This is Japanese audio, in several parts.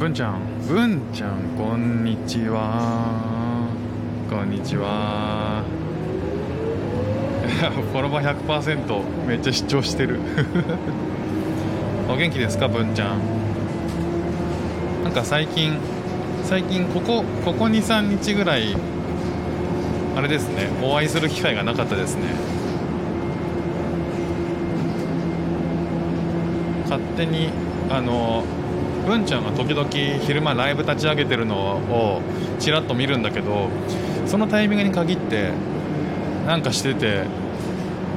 文ちゃん。文ちゃんこんにちは。こんにちは。フォロワー100%めっちゃ視聴してる。お元気ですか文ちゃん。なんか最近最近ここここ23日ぐらいあれですね。お会いする機会がなかったですね。勝手にあの文ちゃんが時々昼間ライブ立ち上げてるのをちらっと見るんだけどそのタイミングに限ってなんかしてて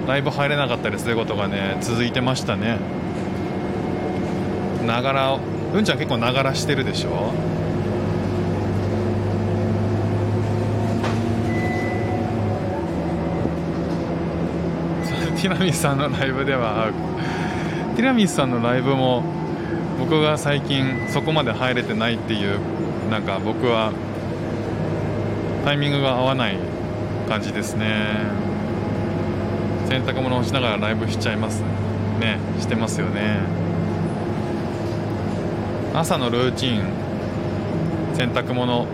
ライブ入れなかったりすることがね続いてましたね。ながら文ちゃん結構ながらしてるでしょ？ティラミスさんのライブではティラミスさんのライブも僕が最近そこまで入れてないっていうなんか僕はタイミングが合わない感じですね。洗濯物をしながらライブしちゃいますね。してますよね。朝のルーチン洗濯物。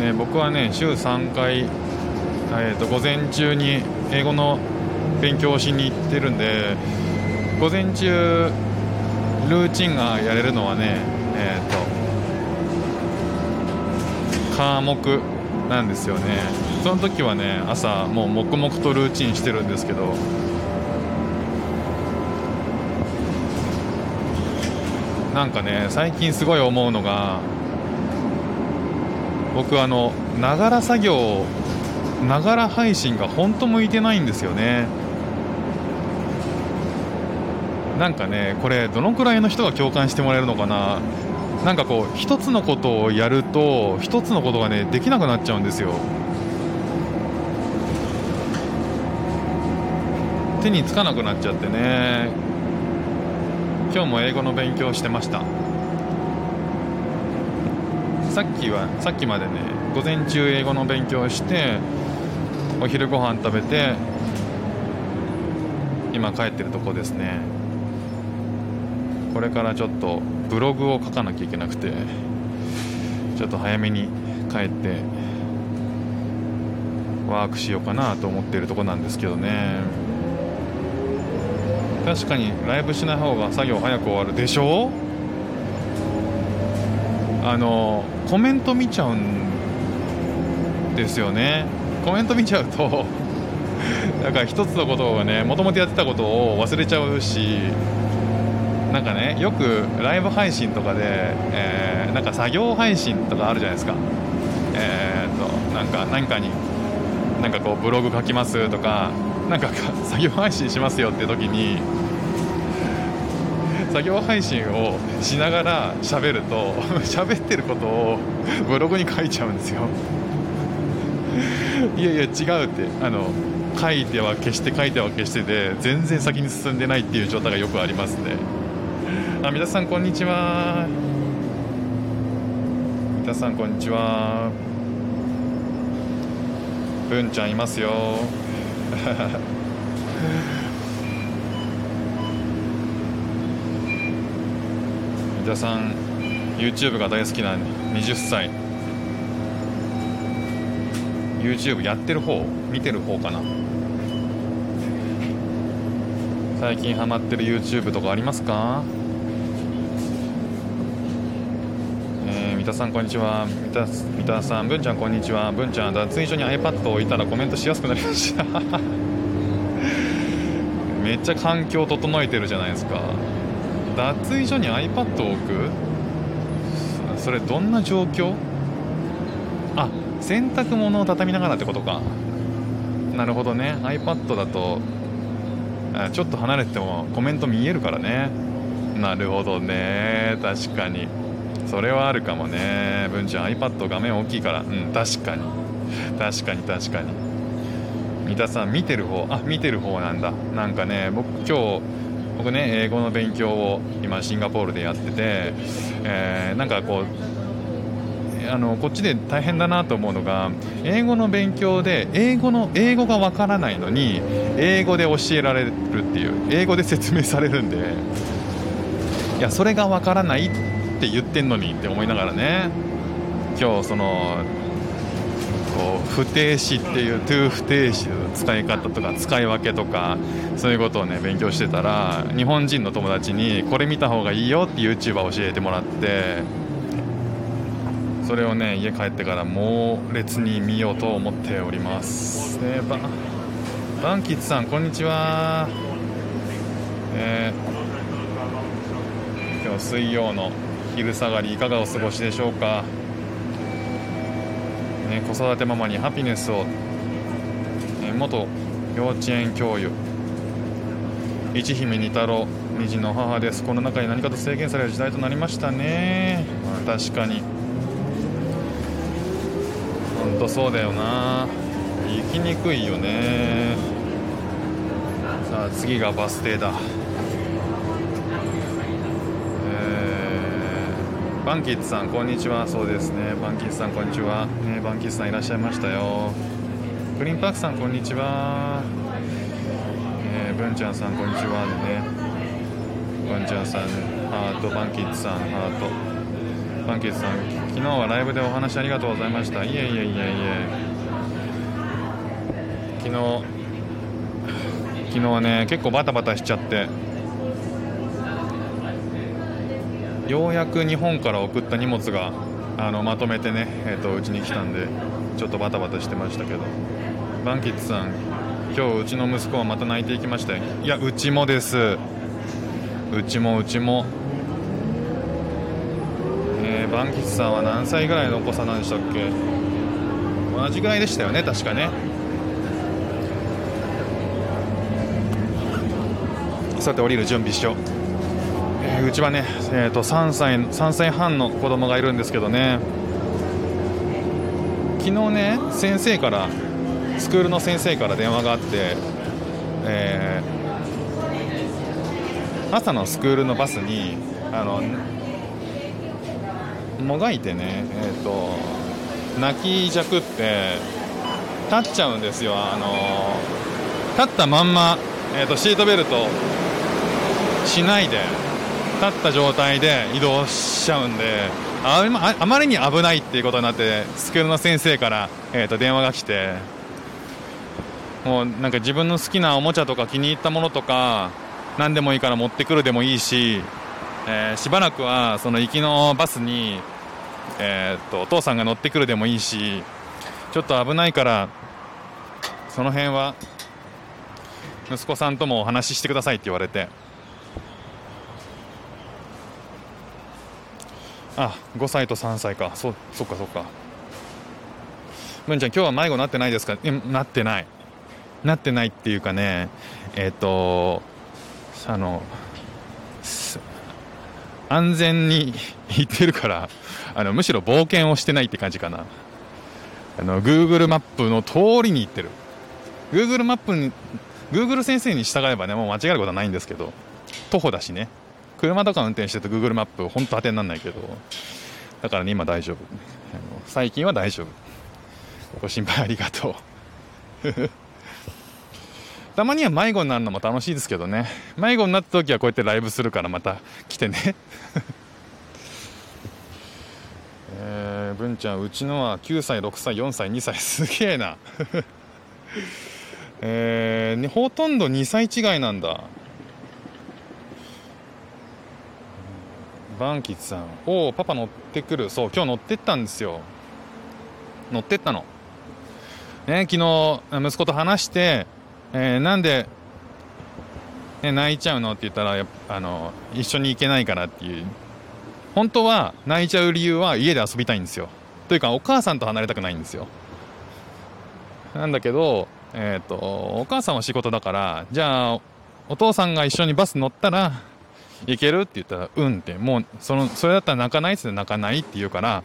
ね僕はね週3回、えー、と午前中に英語の勉強をしに行ってるんで午前中ルーチンがやれるのはねえっ、ー、と科目なんですよね。その時はね朝もう黙々とルーチンしてるんですけどなんかね最近すごい思うのが僕あのながら作業ながら配信が本当向いてないんですよね。なんかねこれどのくらいの人が共感してもらえるのかな？なんかこう一つのことをやると一つのことがねできなくなっちゃうんですよ。手につかなくなっちゃってね。今日も英語の勉強してました。さっきはさっきまでね午前中英語の勉強してお昼ご飯食べて今帰ってるとこですね。これからちょっとブログを書かなきゃいけなくてちょっと早めに帰ってワークしようかなと思っているとこなんですけどね。確かにライブしない方が作業早く終わるでしょ？あのコメント見ちゃうんですよね。コメント見ちゃうとだから一つのことをねもともとやってたことを忘れちゃうしなんかねよくライブ配信とかで、えー、なんか作業配信とかあるじゃないですか。えー、っとなんか何かになんかこうブログ書きますとかなんか作業配信しますよって時に作業配信をしながら喋ると 喋ってることをブログに書いちゃうんですよ。いやいや違うって。あの書いては消して書いては消してで全然先に進んでないっていう状態がよくありますねあ皆さんこんにちは。皆さんこんにちは。文ちゃんいますよ。皆さん YouTube が大好きな20歳。YouTube やってる方見てる方かな。最近ハマってる YouTube とかありますかえー、三田さんこんにちは。三田三田さん文ちゃんこんにちは。文ちゃん脱衣所に iPad を置いたらコメントしやすくなりました。めっちゃ環境整えてるじゃないですか。脱衣所に iPad を置く？それどんな状況？あ洗濯物を畳みながらってことか。なるほどね。iPad だとちょっと離れてもコメント見えるからね。なるほどね。確かに。それはあるかもね。文ちゃん iPad 画面大きいから。うん確かに。確かに確かに。三田さん見てる方？あ見てる方なんだ。なんかね僕今日僕ね英語の勉強を今シンガポールでやってて、えー、なんかこうあのこっちで大変だなと思うのが英語の勉強で英語の英語がわからないのに英語で教えられるっていう英語で説明されるんで。いやそれがわからないってって言ってんのにって思いながらね。今日そのこう不定詞っていう to 不定詞の使い方とか使い分けとかそういうことをね勉強してたら日本人の友達にこれ見た方がいいよって YouTuber 教えてもらってそれをね家帰ってから猛烈に見ようと思っております。ねババンキッツさんこんにちは、えー、今日水曜の昼下がりいかがお過ごしでしょうかね、子育てママにハピネスを、え元幼稚園教諭一姫二太郎虹の母ですこの中に何かと制限される時代となりましたね、確かに本当そうだよな行きにくいよねさあ次がバス停だバンキッズさんこんにちは。そうですね。バンキッズさんこんにちは、ね、バンキッズさんいらっしゃいましたよ。グリーンパークさんこんにちは、えー、ブンちゃんさんこんにちはでね。ブンちゃんさんハートバンキッズさんハート。バンキッズさん昨日はライブでお話ありがとうございました。いえいえいえいえ。昨日昨日はね結構バタバタしちゃって。ようやく日本から送った荷物があのまとめてね、えーと、うちに来たんでちょっとバタバタしてましたけど。バンキッツさん今日うちの息子はまた泣いていきましたいやうちもです。うちもうちも、えー、バンキッツさんは何歳ぐらいのお子さんなんでしたっけ？同じぐらいでしたよね確かね。さて降りる準備しよう、うちはね、えーと、3歳3歳半の子供がいるんですけどね。昨日ね先生からスクールの先生から電話があって、えー、朝のスクールのバスにあのもがいてね、えーと、泣きじゃくって立っちゃうんですよ。あの立ったまんま、えーとシートベルトしないで。立った状態で移動しちゃうんでああまりに危ないっていうことになってスクールの先生から、えー、と電話が来てもうなんか自分の好きなおもちゃとか気に入ったものとか何でもいいから持ってくるでもいいし、えー、しばらくはその行きのバスに、えー、とお父さんが乗ってくるでもいいしちょっと危ないからその辺は息子さんともお話ししてくださいって言われて。あ5歳と3歳か。そそっかそっか。文ちゃん今日は迷子なってないですか？なってない。なってないっていうかねえっ、ー、とあの安全に行ってるからあのむしろ冒険をしてないって感じかな。あの Google マップの通りに行ってる。Google マップに Google 先生に従えばねもう間違えることはないんですけど徒歩だしね。車とか運転してると Google マップ本当当てにならないけどだからね今大丈夫。最近は大丈夫。ご心配ありがとう。たまには迷子になるのも楽しいですけどね。迷子になった時はこうやってライブするからまた来てね。えー、文ちゃんうちのは9歳6歳4歳2歳。すげえな。えー、ほとんど2歳違いなんだ。バンキツさん。おおパパ乗ってくる。そう今日乗ってったんですよ。乗ってったの。ね昨日息子と話して、えー、なんで、ね、泣いちゃうの？って言ったらあの一緒に行けないからっていう。本当は泣いちゃう理由は家で遊びたいんですよ。というかお母さんと離れたくないんですよ。なんだけどえっ、ー、とお母さんは仕事だからじゃあお父さんが一緒にバス乗ったら行けるって言ったら、うんって、もう、その、それだったら泣かないって泣かないって言うから、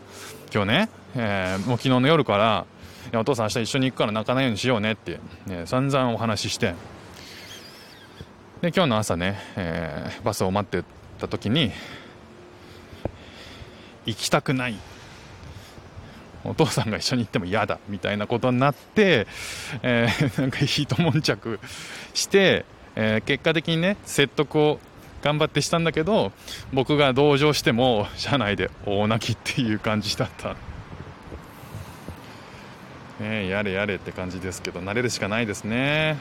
今日ね、えー、もう昨日の夜から、お父さん明日一緒に行くから泣かないようにしようねって、ね、散々お話しして、で、今日の朝ね、えー、バスを待ってた時に、行きたくない。お父さんが一緒に行っても嫌だ。みたいなことになって、えー、なんか一悶着して、えー、結果的にね説得を頑張ってしたんだけど僕が同情しても車内で大泣きっていう感じだった。ねやれやれって感じですけど慣れるしかないですね。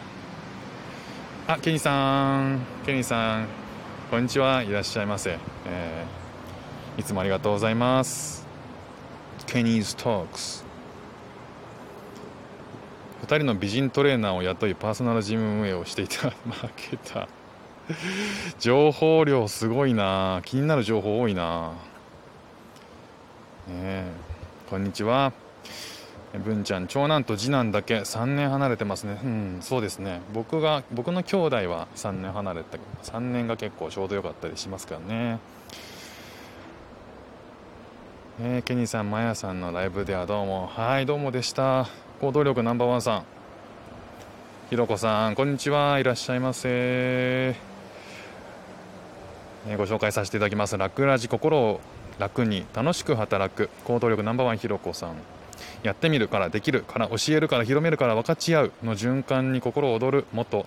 あケニーさん。ケニーさん。こんにちは。いらっしゃいませ、えー、いつもありがとうございます。ケニーズトークス。2人の美人トレーナーを雇いパーソナルジム運営をしていた。負けた。情報量すごいな。気になる情報多いな。ねこんにちは。文ちゃん長男と次男だけ。3年離れてますね。うんそうですね。僕が僕の兄弟は3年離れたけど3年が結構ちょうどよかったりしますからね。えー、ケニーさん、マヤさんのライブではどうも、はい、どうもでした。行動力ナンバーワンさん、ひろこさん、こんにちは、いらっしゃいませ。ご紹介させていただきます、楽ラジ心を楽に楽しく働く。行動力ナンバーワンひろこさん。やってみるからできるから教えるから広めるから分かち合う。の循環に心躍る元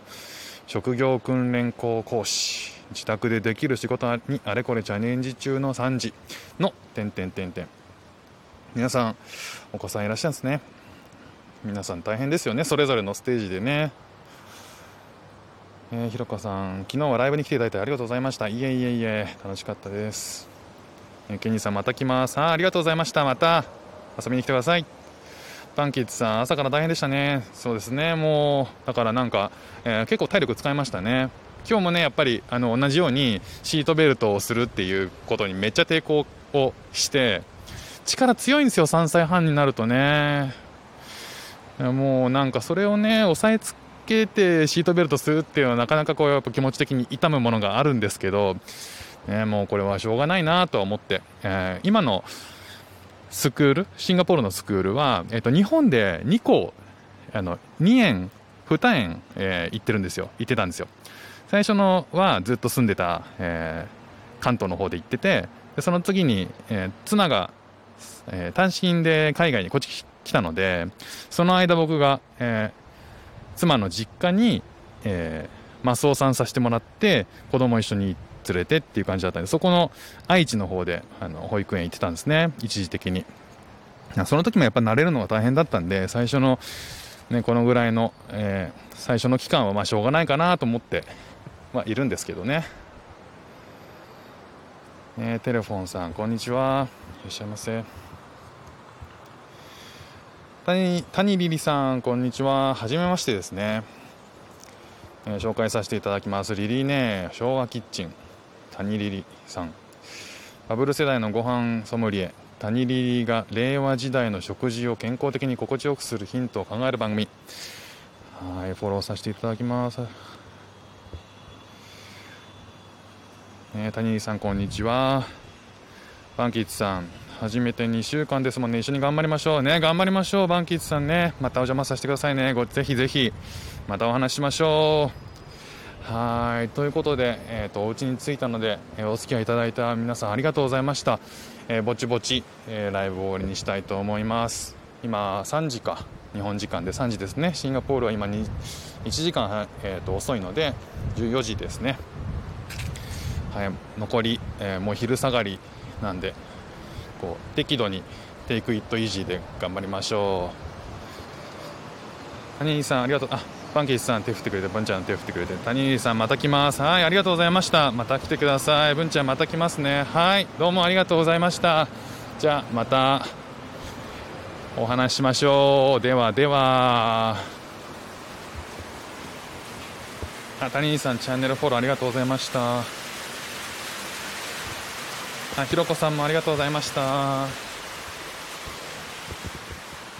職業訓練校講師自宅でできる仕事にあれこれチャレンジ中の3時。の点点点点皆さんお子さんいらっしゃるんですね。皆さん大変ですよね。それぞれのステージでね。えー、ひろこさん昨日はライブに来ていただいてありがとうございました。いえいえいえ楽しかったです、えー、ケニーさんまた来ます。あありがとうございました。また遊びに来てください。パンキッズさん朝から大変でしたね。そうですね。もうだからなんか、えー、結構体力使いましたね。今日もねやっぱりあの同じようにシートベルトをするっていうことにめっちゃ抵抗をして力強いんですよ。3歳半になるとね。もうなんかそれをね押さえつけてシートベルトするっていうのはなかなかこうやっぱ気持ち的に痛むものがあるんですけど、ね、もうこれはしょうがないなとは思って、えー、今のスクールシンガポールのスクールは、えー、と日本で2校あの2円2円、えー、行ってるんですよ。行ってたんですよ。最初のはずっと住んでた、えー、関東の方で行っててでその次に、えー、妻が、えー、単身で海外にこっち来たのでその間僕が、えー、妻の実家に、えー、マスオさんさせてもらって子供一緒に連れてっていう感じだったんでそこの愛知の方であの保育園行ってたんですね一時的に。その時もやっぱ慣れるのが大変だったんで最初の、ね、このぐらいの、えー、最初の期間はまあしょうがないかなと思って、まあ、いるんですけどね。えー、テレフォンさんこんにちは。いらっしゃいませ。谷谷リリさんこんにちは。はじめましてですね、えー、紹介させていただきます。リリーね昭和キッチン。谷リリさん。バブル世代のご飯ソムリエ。谷リリが令和時代の食事を健康的に心地よくするヒントを考える番組。はいフォローさせていただきます。えー、谷さんこんにちは。バンキッツさん。初めて2週間ですもんね。一緒に頑張りましょうね。頑張りましょうバンキッツさんね。またお邪魔させてくださいね。ごぜひぜひまたお話ししましょう。はい。ということで、えーと、お家に着いたので、えー、お付き合いいただいた皆さんありがとうございました、えー、ぼちぼち、えー、ライブを終わりにしたいと思います。今3時か。日本時間で3時ですね。シンガポールは今1時間、えーと遅いので14時ですね。はい、残り、え、もう昼下がりなんでこう適度にテイクイットイージーで頑張りましょう。谷井さんありがとう。あパンケーキさん手振ってくれて文ちゃん手振ってくれて。谷井さんまた来ます。はいありがとうございました。また来てください。文ちゃんまた来ますね。はいどうもありがとうございました。じゃあまたお話ししましょう。ではでは。あ谷井さんチャンネルフォローありがとうございました。ひろこさんもありがとうございました。